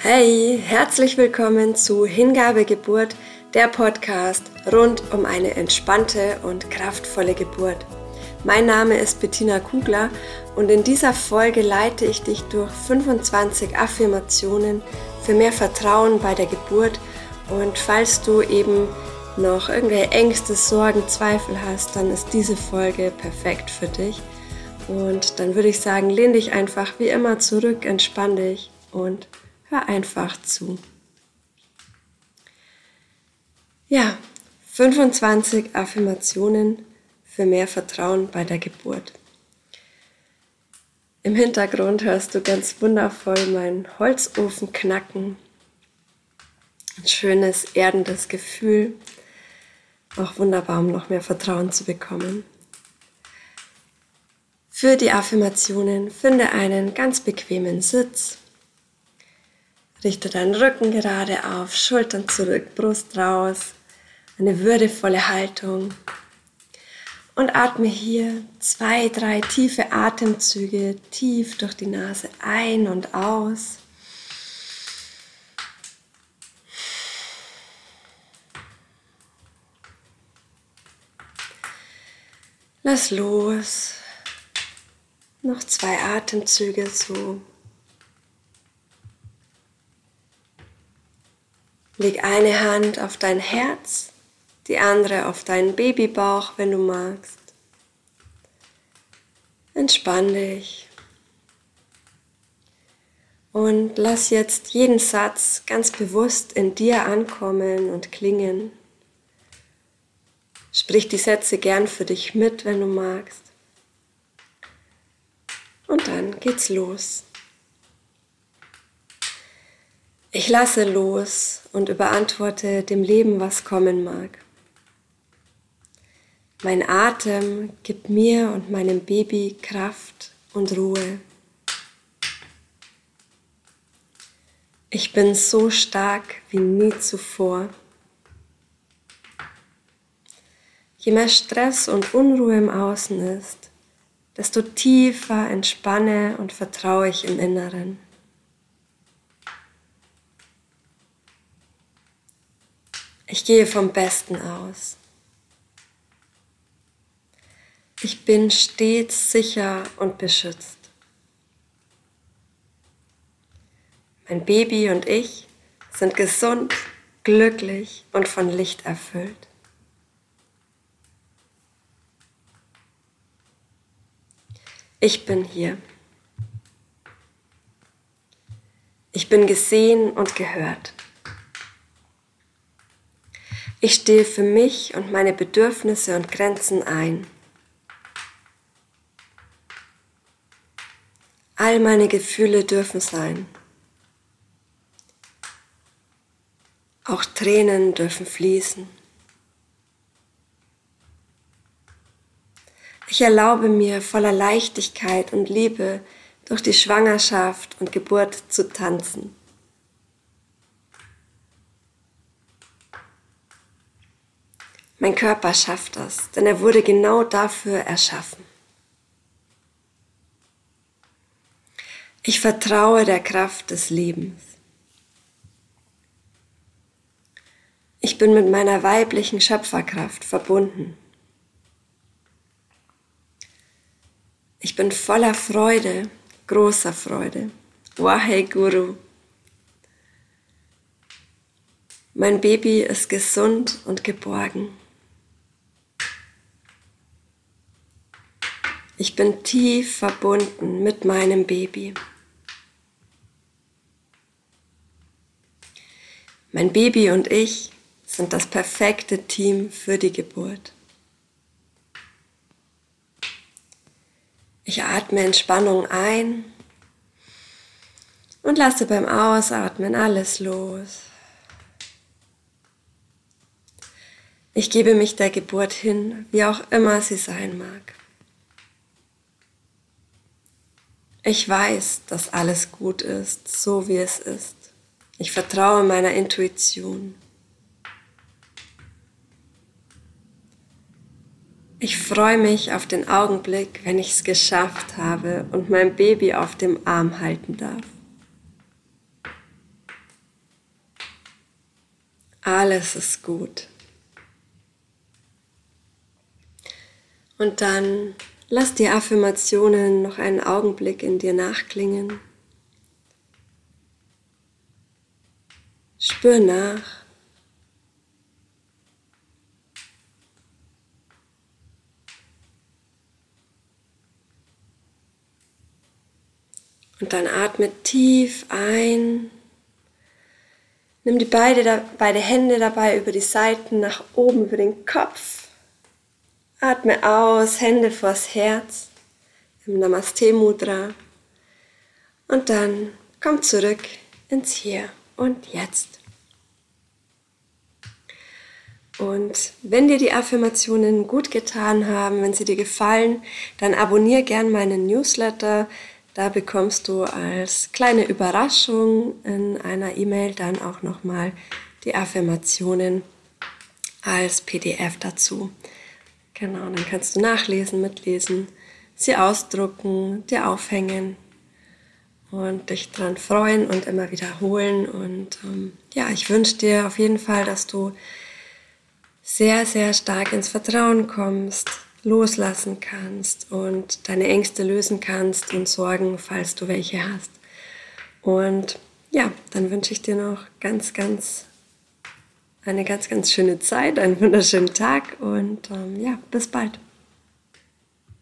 Hey, herzlich willkommen zu Hingabegeburt, der Podcast rund um eine entspannte und kraftvolle Geburt. Mein Name ist Bettina Kugler und in dieser Folge leite ich dich durch 25 Affirmationen für mehr Vertrauen bei der Geburt und falls du eben noch irgendwelche Ängste, Sorgen, Zweifel hast, dann ist diese Folge perfekt für dich. Und dann würde ich sagen, lehn dich einfach wie immer zurück, entspann dich und Hör einfach zu. Ja, 25 Affirmationen für mehr Vertrauen bei der Geburt. Im Hintergrund hörst du ganz wundervoll meinen Holzofen knacken. Ein schönes, erdendes Gefühl. Auch wunderbar, um noch mehr Vertrauen zu bekommen. Für die Affirmationen finde einen ganz bequemen Sitz Richte deinen Rücken gerade auf, Schultern zurück, Brust raus. Eine würdevolle Haltung. Und atme hier zwei, drei tiefe Atemzüge tief durch die Nase ein und aus. Lass los. Noch zwei Atemzüge so. Leg eine Hand auf dein Herz, die andere auf deinen Babybauch, wenn du magst. Entspann dich. Und lass jetzt jeden Satz ganz bewusst in dir ankommen und klingen. Sprich die Sätze gern für dich mit, wenn du magst. Und dann geht's los. Ich lasse los und überantworte dem Leben, was kommen mag. Mein Atem gibt mir und meinem Baby Kraft und Ruhe. Ich bin so stark wie nie zuvor. Je mehr Stress und Unruhe im Außen ist, desto tiefer entspanne und vertraue ich im Inneren. Ich gehe vom Besten aus. Ich bin stets sicher und beschützt. Mein Baby und ich sind gesund, glücklich und von Licht erfüllt. Ich bin hier. Ich bin gesehen und gehört. Ich stehe für mich und meine Bedürfnisse und Grenzen ein. All meine Gefühle dürfen sein. Auch Tränen dürfen fließen. Ich erlaube mir voller Leichtigkeit und Liebe durch die Schwangerschaft und Geburt zu tanzen. Mein Körper schafft das, denn er wurde genau dafür erschaffen. Ich vertraue der Kraft des Lebens. Ich bin mit meiner weiblichen Schöpferkraft verbunden. Ich bin voller Freude, großer Freude. Wahe Guru. Mein Baby ist gesund und geborgen. Ich bin tief verbunden mit meinem Baby. Mein Baby und ich sind das perfekte Team für die Geburt. Ich atme Entspannung ein und lasse beim Ausatmen alles los. Ich gebe mich der Geburt hin, wie auch immer sie sein mag. Ich weiß, dass alles gut ist, so wie es ist. Ich vertraue meiner Intuition. Ich freue mich auf den Augenblick, wenn ich es geschafft habe und mein Baby auf dem Arm halten darf. alles ist gut. Und dann lass die Affirmationen noch einen Augenblick in dir nachklingen. Spür nach. Und dann atme tief ein. Nimm die beide, beide Hände dabei über die Seiten nach oben, über den Kopf. Atme aus, Hände vors Herz im Namaste Mudra. Und dann komm zurück ins Hier und Jetzt. Und wenn dir die Affirmationen gut getan haben, wenn sie dir gefallen, dann abonniere gern meinen Newsletter. Da bekommst du als kleine Überraschung in einer E-Mail dann auch nochmal die Affirmationen als PDF dazu. Genau, dann kannst du nachlesen, mitlesen, sie ausdrucken, dir aufhängen und dich dran freuen und immer wiederholen. Und ähm, ja, ich wünsche dir auf jeden Fall, dass du sehr, sehr stark ins Vertrauen kommst, loslassen kannst und deine Ängste lösen kannst und Sorgen, falls du welche hast. Und ja, dann wünsche ich dir noch ganz, ganz eine ganz, ganz schöne Zeit, einen wunderschönen Tag und ähm, ja, bis bald.